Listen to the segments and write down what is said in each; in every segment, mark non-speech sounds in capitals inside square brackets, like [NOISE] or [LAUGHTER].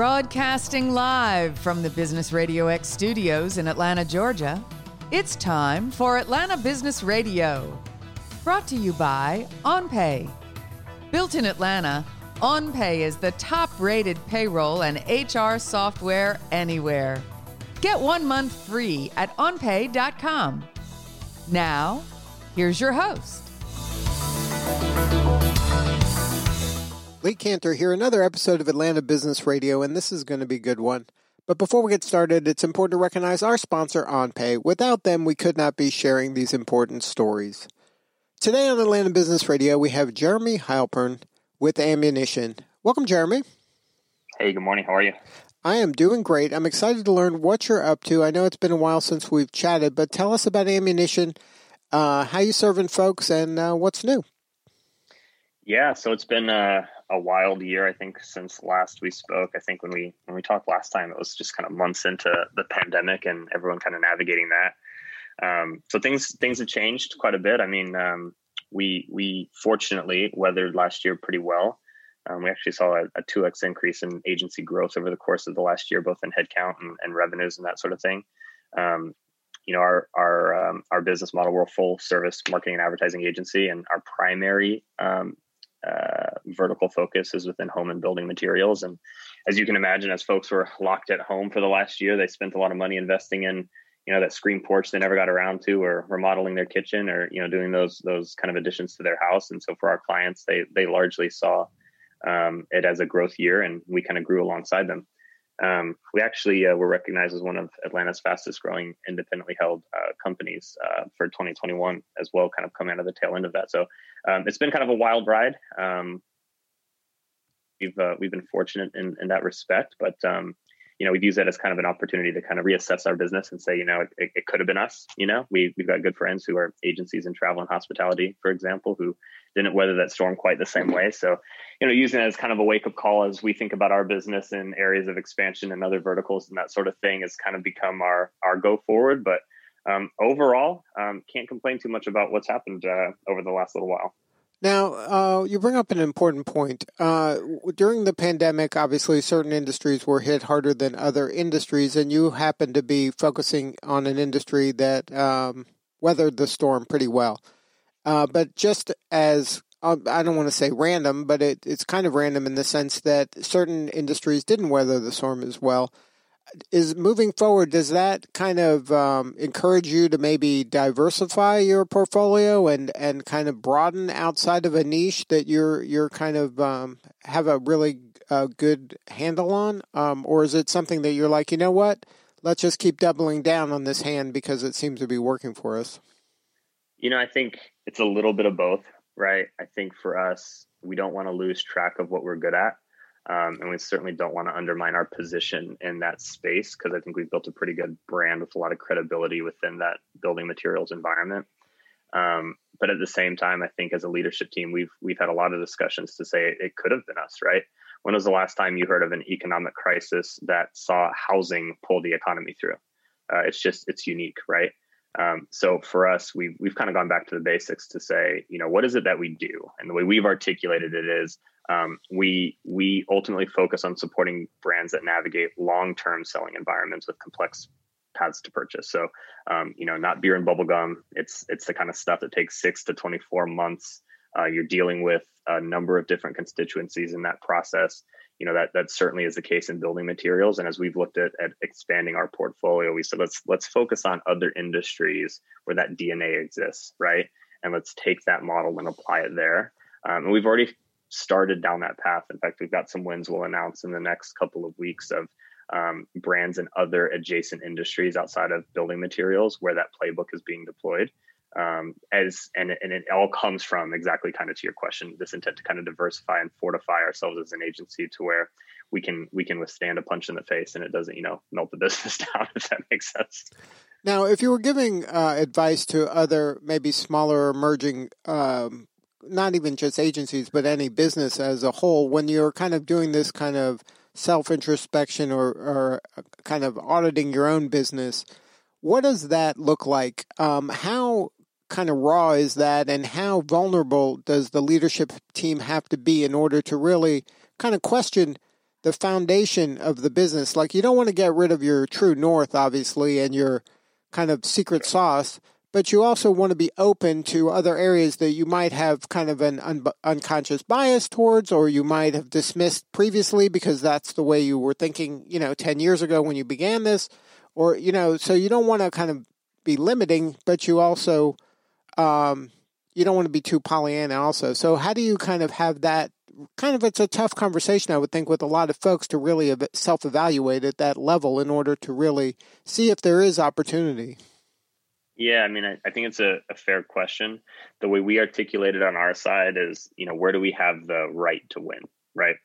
Broadcasting live from the Business Radio X studios in Atlanta, Georgia, it's time for Atlanta Business Radio. Brought to you by OnPay. Built in Atlanta, OnPay is the top rated payroll and HR software anywhere. Get one month free at onpay.com. Now, here's your host. Lee Kantor here, another episode of Atlanta Business Radio, and this is going to be a good one. But before we get started, it's important to recognize our sponsor, OnPay. Without them, we could not be sharing these important stories. Today on Atlanta Business Radio, we have Jeremy Halpern with Ammunition. Welcome, Jeremy. Hey, good morning. How are you? I am doing great. I'm excited to learn what you're up to. I know it's been a while since we've chatted, but tell us about Ammunition, uh, how you serving folks, and uh, what's new. Yeah, so it's been a, a, wild year, I think, since last we spoke. I think when we when we talked last time, it was just kind of months into the pandemic and everyone kind of navigating that. Um, so things things have changed quite a bit. I mean, um, we we fortunately weathered last year pretty well. Um, we actually saw a, 2x increase in agency growth over the course of the last year, both in headcount and, and revenues and that sort of thing. Um, you know, our our um, our business model, we're a full service marketing and advertising agency, and our primary um, uh, vertical focus is within home and building materials. And as you can imagine, as folks were locked at home for the last year, they spent a lot of money investing in you know that screen porch they never got around to or remodeling their kitchen or you know doing those those kind of additions to their house and so for our clients they they largely saw um, it as a growth year and we kind of grew alongside them um, we actually uh, were recognized as one of atlanta's fastest growing independently held uh, companies uh, for 2021 as well kind of coming out of the tail end of that. So um, it's been kind of a wild ride. Um, we've uh, we've been fortunate in, in that respect but um, you know, we've used that as kind of an opportunity to kind of reassess our business and say, you know, it, it could have been us. You know, we we've got good friends who are agencies in travel and hospitality, for example, who didn't weather that storm quite the same way. So, you know, using it as kind of a wake up call as we think about our business and areas of expansion and other verticals and that sort of thing has kind of become our our go forward. But um, overall, um, can't complain too much about what's happened uh, over the last little while. Now, uh, you bring up an important point. Uh, during the pandemic, obviously, certain industries were hit harder than other industries, and you happen to be focusing on an industry that um, weathered the storm pretty well. Uh, but just as um, I don't want to say random, but it, it's kind of random in the sense that certain industries didn't weather the storm as well is moving forward does that kind of um, encourage you to maybe diversify your portfolio and and kind of broaden outside of a niche that you're you're kind of um, have a really uh, good handle on? Um, or is it something that you're like you know what? Let's just keep doubling down on this hand because it seems to be working for us. You know i think it's a little bit of both right? I think for us we don't want to lose track of what we're good at um, and we certainly don't want to undermine our position in that space because I think we've built a pretty good brand with a lot of credibility within that building materials environment. Um, but at the same time, I think as a leadership team, we've we've had a lot of discussions to say it could have been us, right? When was the last time you heard of an economic crisis that saw housing pull the economy through? Uh, it's just it's unique, right? Um, so for us, we've we've kind of gone back to the basics to say, you know, what is it that we do? And the way we've articulated it is um, we we ultimately focus on supporting brands that navigate long-term selling environments with complex paths to purchase. So, um, you know, not beer and bubble gum. It's it's the kind of stuff that takes six to twenty-four months. Uh, you're dealing with a number of different constituencies in that process. You know that that certainly is the case in building materials. And as we've looked at, at expanding our portfolio, we said let's let's focus on other industries where that DNA exists, right? And let's take that model and apply it there. Um, and we've already started down that path. In fact, we've got some wins we'll announce in the next couple of weeks of um, brands and other adjacent industries outside of building materials where that playbook is being deployed. Um, as and, and it all comes from exactly kind of to your question, this intent to kind of diversify and fortify ourselves as an agency to where we can we can withstand a punch in the face and it doesn't you know melt the [LAUGHS] business down if that makes sense. Now, if you were giving uh, advice to other maybe smaller emerging um, not even just agencies, but any business as a whole, when you're kind of doing this kind of self introspection or, or kind of auditing your own business, what does that look like? Um, how kind of raw is that, and how vulnerable does the leadership team have to be in order to really kind of question the foundation of the business. Like you don't want to get rid of your true north, obviously, and your kind of secret sauce, but you also want to be open to other areas that you might have kind of an un- unconscious bias towards, or you might have dismissed previously because that's the way you were thinking, you know, 10 years ago when you began this, or, you know, so you don't want to kind of be limiting, but you also, um, you don't want to be too Pollyanna also. So how do you kind of have that kind of, it's a tough conversation, I would think, with a lot of folks to really self evaluate at that level in order to really see if there is opportunity. Yeah, I mean, I, I think it's a, a, fair question. The way we articulate it on our side is, you know, where do we have the right to win, right?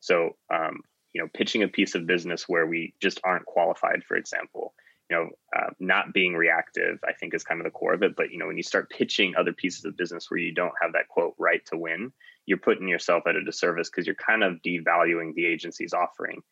So, um, you know, pitching a piece of business where we just aren't qualified, for example, you know, uh, not being reactive, I think is kind of the core of it. But, you know, when you start pitching other pieces of business where you don't have that quote right to win, you're putting yourself at a disservice because you're kind of devaluing the agency's offering.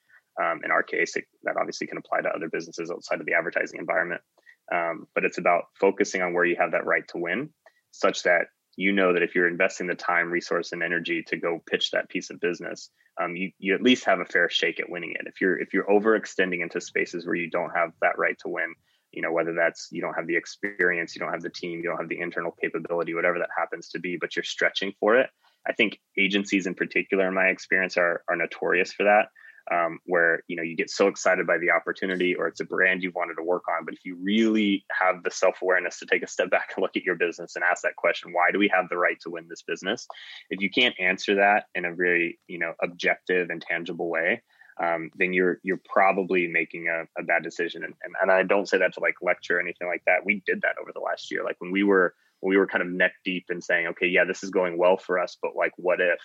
Um, in our case, it, that obviously can apply to other businesses outside of the advertising environment. Um, but it's about focusing on where you have that right to win, such that you know that if you're investing the time, resource, and energy to go pitch that piece of business, um, you you at least have a fair shake at winning it. If you're if you're overextending into spaces where you don't have that right to win, you know whether that's you don't have the experience, you don't have the team, you don't have the internal capability, whatever that happens to be, but you're stretching for it. I think agencies in particular, in my experience, are are notorious for that um, where you know you get so excited by the opportunity or it's a brand you've wanted to work on but if you really have the self-awareness to take a step [LAUGHS] back and look at your business and ask that question why do we have the right to win this business? If you can't answer that in a very you know objective and tangible way um, then you're you're probably making a, a bad decision. And, and, and i don't say that to like lecture or anything like that. We did that over the last year. Like when we were when we were kind of neck deep in saying okay yeah this is going well for us but like what if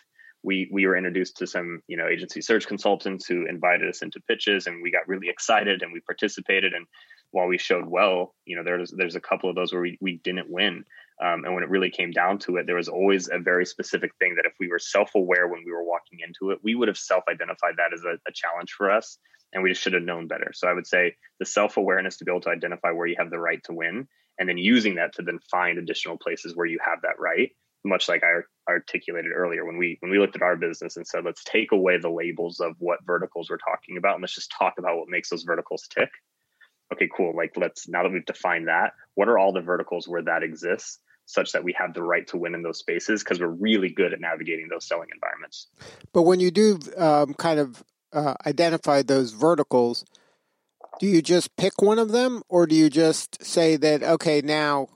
we we were introduced to some you know agency search consultants who invited us into pitches and we got really excited and we participated. And while we showed well you know there's there's a couple of those where we, we didn't win. Um, and when it really came down to it there was always a very specific thing that if we were self-aware when we were walking into it we would have self-identified that as a, a challenge for us and we just should have known better. So i would say the self-awareness to be able to identify where you have the right to win and then using that to then find additional places where you have that right much like I articulated earlier when we when we looked at our business and said let's take away the labels of what verticals we're talking about and let's just talk about what makes those verticals tick. Okay cool. Like let's now that we've defined that what are all the verticals where that exists such that we have the right to win in those spaces? Because we're really good at navigating those selling environments. But when you do um, kind of uh, identify those verticals do you just pick one of them or do you just say that okay now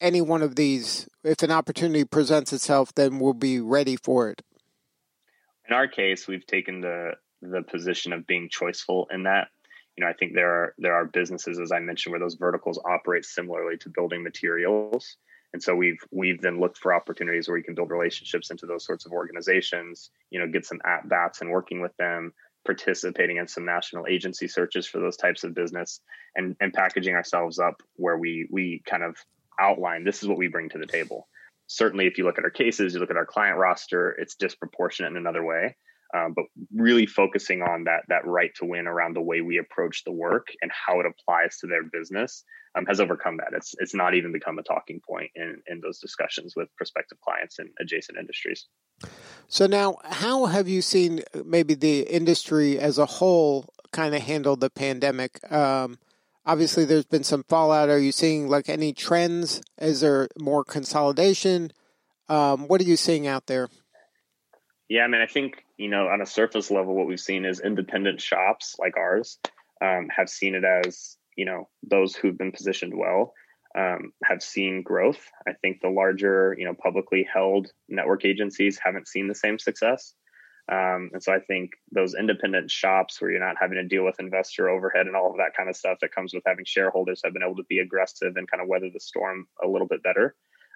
any one of these, if an opportunity presents itself, then we'll be ready for it. In our case, we've taken the the position of being choiceful in that. You know, I think there are there are businesses, as I mentioned, where those verticals operate similarly to building materials. And so we've we've then looked for opportunities where we can build relationships into those sorts of organizations, you know, get some at bats and working with them, participating in some national agency searches for those types of business and and packaging ourselves up where we we kind of outline this is what we bring to the table. Certainly if you look at our cases you look at our client roster it's disproportionate in another way. Um, but really focusing on that that right to win around the way we approach the work and how it applies to their business um, has overcome that. It's it's not even become a talking point in in those discussions with prospective clients in adjacent industries. So now how have you seen maybe the industry as a whole kind of handle the pandemic? Um, Obviously, there's been some fallout. Are you seeing like any trends? Is there more consolidation? Um, what are you seeing out there? Yeah, I mean, I think you know, on a surface level, what we've seen is independent shops like ours um, have seen it as you know those who've been positioned well um, have seen growth. I think the larger, you know, publicly held network agencies haven't seen the same success. Um, and so I think those independent shops where you're not having to deal with investor overhead and all of that kind of stuff that comes with having shareholders have been able to be aggressive and kind of weather the storm a little bit better.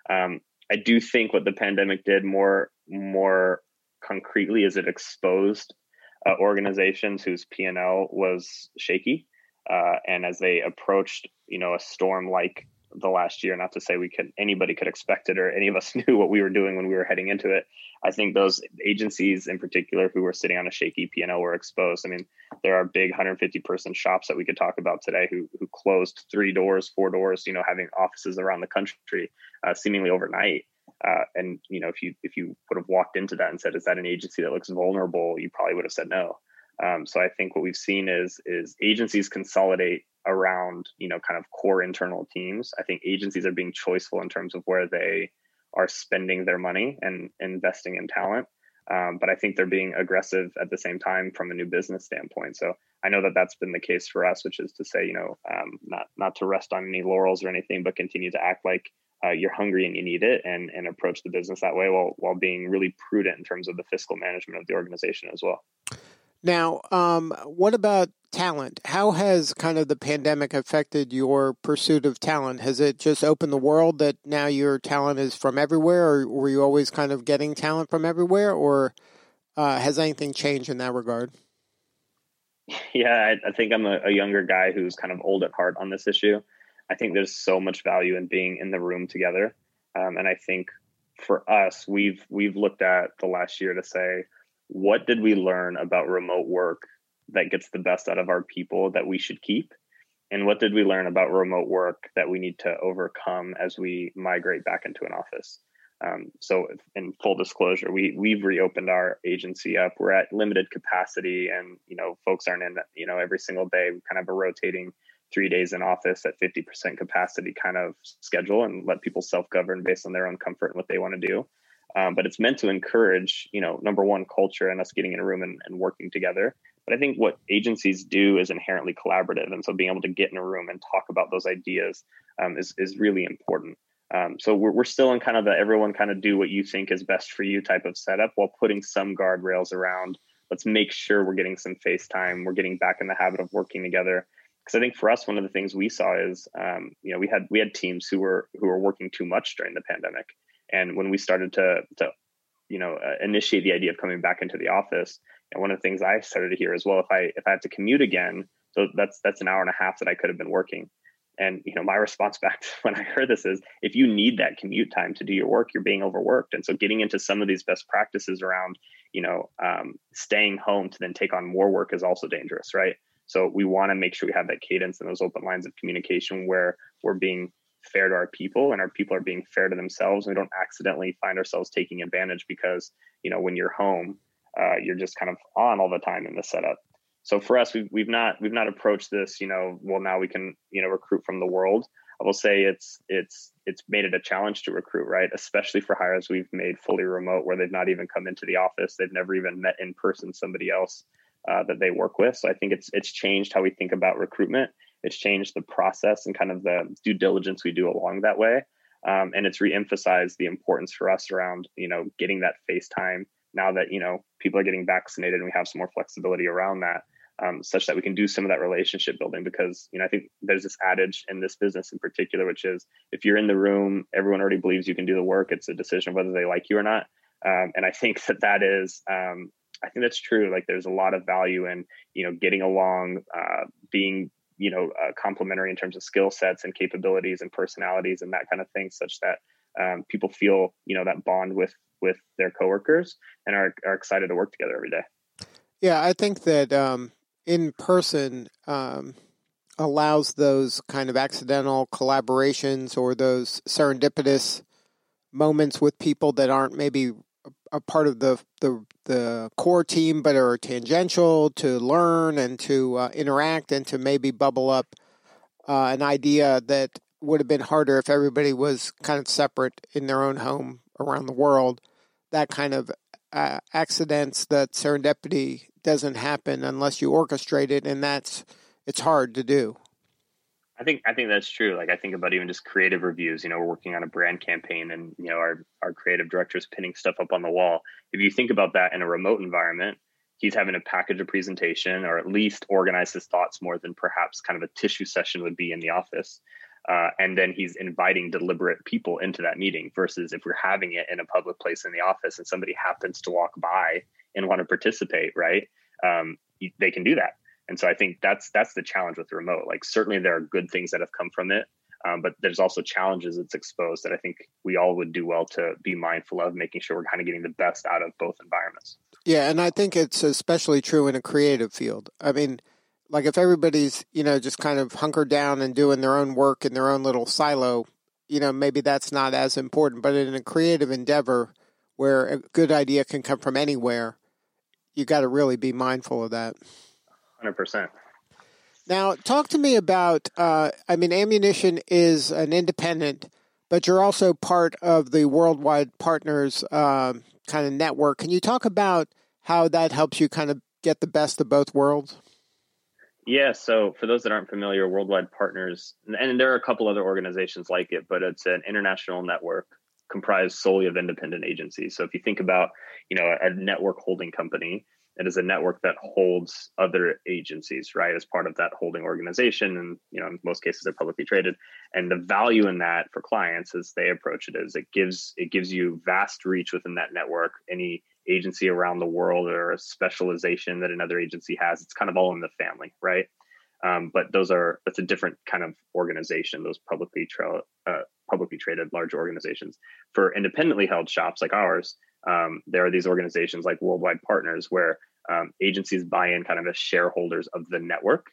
Um, I do think what the pandemic did more more concretely is it exposed uh, organizations whose P&L was shaky. Uh, and as they approached, you know, a storm like the last year. Not to say we could anybody could expect it or any of us [LAUGHS] knew what we were doing when we were heading into it. I think those agencies in particular who were sitting on a shaky P&L were exposed. I mean, there are big 150 person shops that we could talk about today who who closed three doors, four doors, you know, having offices around the country uh, seemingly overnight. Uh, and you know, if you if you would have walked into that and said, "Is that an agency that looks vulnerable?" You probably would have said no. Um, so I think what we've seen is is agencies consolidate around you know kind of core internal teams. I think agencies are being choiceful in terms of where they are spending their money and investing in talent. Um, but I think they're being aggressive at the same time from a new business standpoint. So I know that that's been the case for us, which is to say, you know, um, not not to rest on any laurels or anything, but continue to act like uh, you're hungry and you need it, and and approach the business that way, while while being really prudent in terms of the fiscal management of the organization as well. Now, um, what about talent? How has kind of the pandemic affected your pursuit of talent? Has it just opened the world that now your talent is from everywhere, or were you always kind of getting talent from everywhere, or uh, has anything changed in that regard? [LAUGHS] Yeah, I, I think I'm a, a, younger guy who's kind of old at heart on this issue. I think there's so much value in being in the room together, um, and I think for us, we've we've looked at the last year to say what did we learn about remote work that gets the best out of our people that we should keep? And what did we learn about remote work that we need to overcome as we migrate back into an office? Um, so in full disclosure we we've reopened our agency up. We're at limited capacity and you know folks aren't in you know every single day we kind of a rotating three days in office at 50% capacity kind of schedule and let people self-govern based on their own comfort and what they want to do. Um, but it's meant to encourage you know number one culture and us getting in a room and, and working together but i think what agencies do is inherently collaborative and so being able to get in a room and talk about those ideas um, is, is really important. Um, so we're, we're still in kind of the everyone kind of do what you think is best for you type of setup while putting some guardrails around let's make sure we're getting some face time we're getting back in the habit of working together. Because i think for us one of the things we saw is um, you know we had we had teams who were who were working too much during the pandemic. And when we started to to you know uh, initiate the idea of coming back into the office, and one of the things I started to hear as well, if I if I have to commute again, so that's that's an hour and a half that I could have been working. And you know, my response [LAUGHS] back when I heard this is, if you need that commute time to do your work, you're being overworked. And so, getting into some of these best practices around, you know, um, staying home to then take on more work is also dangerous, right? So we want to make sure we have that cadence and those open lines of communication where we're being fair to our people and our people are being fair to themselves and we don't accidentally find ourselves taking advantage because you know when you're home uh, you're just kind of on all the time in the setup. So for us we've, we've not we've not approached this you know well now we can you know recruit from the world. I will say it's it's it's made it a challenge to recruit right? Especially for hires we've made fully remote where they've not even come into the office. They've never even met in person somebody else uh, that they work with. So i think it's it's changed how we think about recruitment. It's changed the process and kind of the due diligence we do along that way. Um, and it's reemphasized the importance for us around, you know, getting that face time now that, you know, people are getting vaccinated and we have some more flexibility around that. Um, such that we can do some of that relationship building because you know I think there's this adage in this business in particular, which is if you're in the room, everyone already believes you can do the work. It's a decision of whether they like you or not. Um, and I think [LAUGHS] that that is um, I think that's true. Like there's a lot of value in you know getting along, uh, being you know uh, complementary in terms of skill sets and capabilities and personalities and that kind of thing such that um, people feel you know that bond with with their coworkers and are, are excited to work together every day. Yeah i think that um, in person um, allows those kind of accidental collaborations or those serendipitous moments with people that aren't maybe a part of the the the core team, but are tangential to learn and to uh, interact and to maybe bubble up uh, an idea that would have been harder if everybody was kind of separate in their own home around the world. That kind of uh, accidents, that serendipity doesn't happen unless you orchestrate it, and that's it's hard to do. I think I think that's true. Like I think about even just creative reviews. You know, we're working on a brand campaign, and you know, our our creative director is pinning stuff up on the wall. If you think about that in a remote environment, he's having to package a presentation or at least organize his thoughts more than perhaps kind of a tissue session would be in the office. Uh, and then he's inviting deliberate people into that meeting versus if we're having it in a public place in the office and somebody happens to walk by and want to participate, right? Um, they can do that and so I think that's that's the challenge with remote. Like certainly there are good things that have come from it, um, but there's also challenges it's exposed that I think we all would do well to be mindful of, making sure we're kind of getting the best out of both environments. Yeah, and I think it's especially true in a creative field. I mean, like if everybody's you know just kind of hunkered down and doing their own work in their own little silo, you know maybe that's not as important. But in a creative endeavor where a good idea can come from anywhere, you got to really be mindful of that. Hundred percent. Now, talk to me about. Uh, I mean, ammunition is an independent, but you're also part of the worldwide partners um, kind of network. Can you talk about how that helps you kind of get the best of both worlds? Yeah. So, for those that aren't familiar, Worldwide Partners, and there are a couple other organizations like it, but it's an international network comprised solely of independent agencies. So, if you think about, you know, a network holding company, it is a network that holds other agencies, right, as part of that holding organization. And, you know, in most cases, they're publicly traded. And the value in that for clients as they approach it is it gives it gives you vast reach within that network. Any agency around the world or a specialization that another agency has. It's kind of all in the family, right? Um, but those are that's a different kind of organization. Those publicly tra- uh, publicly traded large organizations. For independently held shops like ours, um, there are these organizations like Worldwide Partners where um, agencies buy in kind of as shareholders of the network,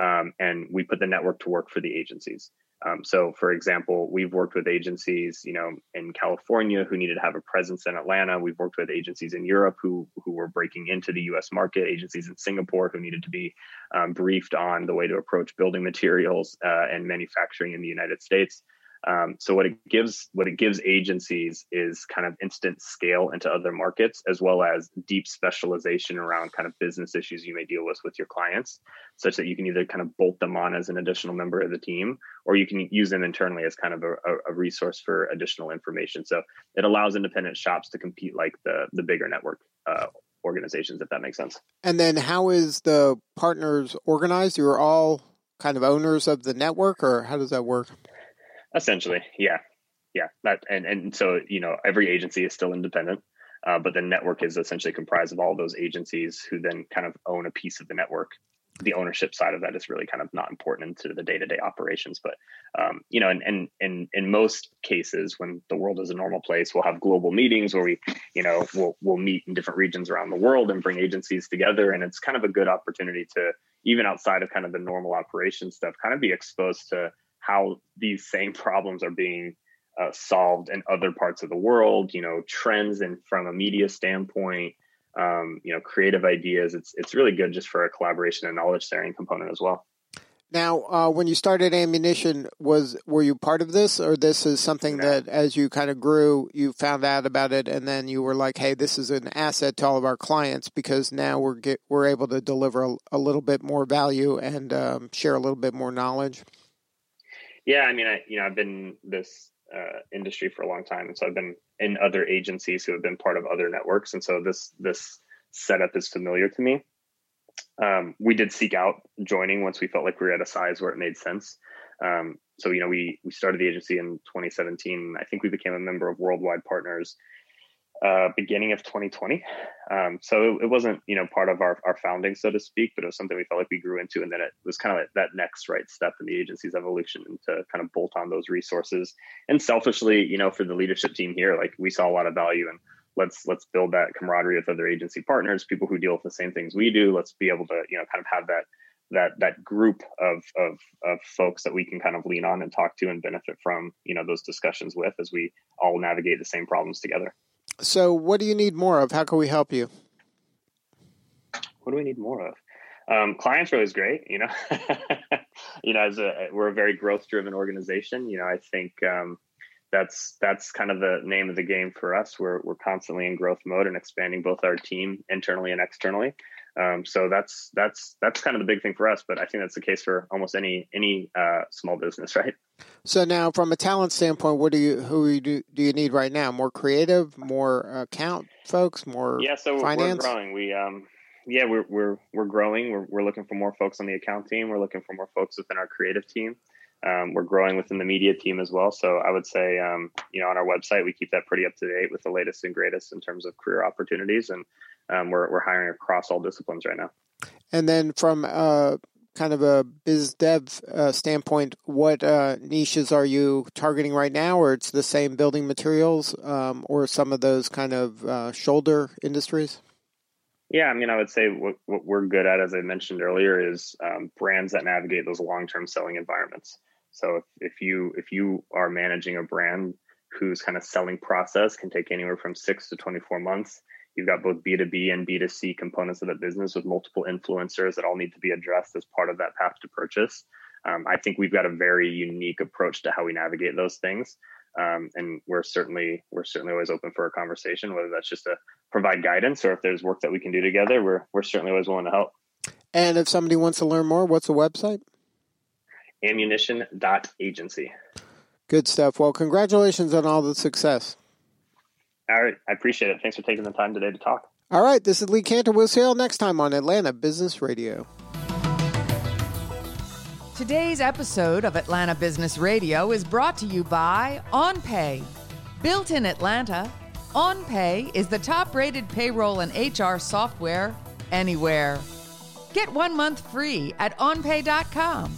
um, and we put the network to work for the agencies. Um, so, for example, we've worked with agencies, you know, in California who needed to have a presence in Atlanta. We've worked with agencies in Europe who who were breaking into the U.S. market. Agencies in Singapore who needed to be um, briefed on the way to approach building materials uh, and manufacturing in the United States. Um, so what it gives what it gives agencies is kind of instant scale into other markets as well as deep specialization around kind of business issues you may deal with with your clients such that you can either kind of bolt them on as an additional member of the team or you can use them internally as kind of a, a resource for additional information. So it allows independent shops to compete like the the bigger network uh, organizations if that makes sense. And then how is the partners organized? You're all kind of owners of the network or how does that work Essentially, yeah, yeah. That and and so you know every agency is still independent, uh, but the network is essentially comprised of all those agencies who then kind of own a piece of the network. The ownership side of that is really kind of not important into the day to day operations, but um, you know, and and and in most cases, when the world is a normal place, we'll have global meetings where we, you know, we'll we'll meet in different regions around the world and bring agencies together, and it's kind of a good opportunity to even outside of kind of the normal operation stuff, kind of be exposed to how these same problems are being uh, solved in other parts of the world. You know, trends and from a media standpoint, um, you know, creative ideas. It's it's really good just for a collaboration and knowledge sharing component as well. Now, uh, when you started ammunition, was were you part of this, or this is something no. that, as you kind of grew, you found out about it, and then you were like, "Hey, this is an asset to all of our clients because now we're get, we're able to deliver a, a little bit more value and um, share a little bit more knowledge." Yeah, I mean, I you know I've been this uh, industry for a long time, and so I've been in other agencies who have been part of other networks, and so this this setup is familiar to me. Um, we did seek out joining once we felt like we were at a size where it made sense. Um, so you know, we we started the agency in 2017. I think we became a member of Worldwide Partners uh, beginning of 2020. Um, so it, it, wasn't, you know, part of our, our founding, so to speak, but it was something we felt like we grew into. And then it was kind of like that next right step in the agency's evolution and to kind of bolt on those resources. And selfishly, you know, for the leadership team here, like we saw a lot of value and let's let's build that camaraderie with other agency partners, people who deal with the same things we do. Let's be able to, you know, kind of have that that that group of of of folks that we can kind of lean on and talk to and benefit from, you know, those discussions with as we all navigate the same problems together. So, what do you need more of? How can we help you? What do we need more of? Um, clients are always great. You know, [LAUGHS] you know, as a we're a very growth driven organization. You know, I think um, that's that's kind of the name of the game for us. We're we're constantly in growth mode and expanding both our team internally and externally. Um, so that's that's that's kind of the big thing for us. But I think that's the case for almost any any uh, small business, [LAUGHS] right? So now, from a talent standpoint, what do you who do, do you need right now? More creative, more account folks, more yeah. So finance? we're growing. We um yeah we're we're we're growing. We're we're looking for more folks on the account team. We're looking for more folks within our creative team. Um, we're growing within the media team as well. So I would say, um, you know, on our website, we keep that pretty up to date with the latest and greatest in terms of career opportunities, and um, we're we're hiring across all disciplines right now. And then from uh, kind of a biz dev uh, standpoint, what uh, niches are you targeting right now, or it's the same building materials, um, or some of those kind of uh, shoulder industries? Yeah, I mean, I would say what, what we're good at, as I mentioned earlier, is um, brands that navigate those long-term selling environments. So if, if you if you are managing a brand whose kind of selling process can take anywhere from six to 24 months, You've got both B2B and B2C components of the business with multiple influencers that all need to be addressed as part of that path to purchase. Um, I think we've got a very unique approach to how we navigate those things. Um, and we're certainly we're certainly always open for a conversation, whether that's just to provide guidance or if there's work that we can do together. We're we're certainly always willing to help. And if somebody wants to learn more, what's the website? Ammunition.agency. Good stuff. Well, congratulations on all the success. All right. I appreciate it. Thanks for taking the time today to talk. All right. This is Lee Kantor. We'll see you all next time on Atlanta Business Radio. Today's episode of Atlanta Business Radio is brought to you by OnPay. Built in Atlanta, OnPay is the top rated payroll and HR software anywhere. Get one month free at onpay.com.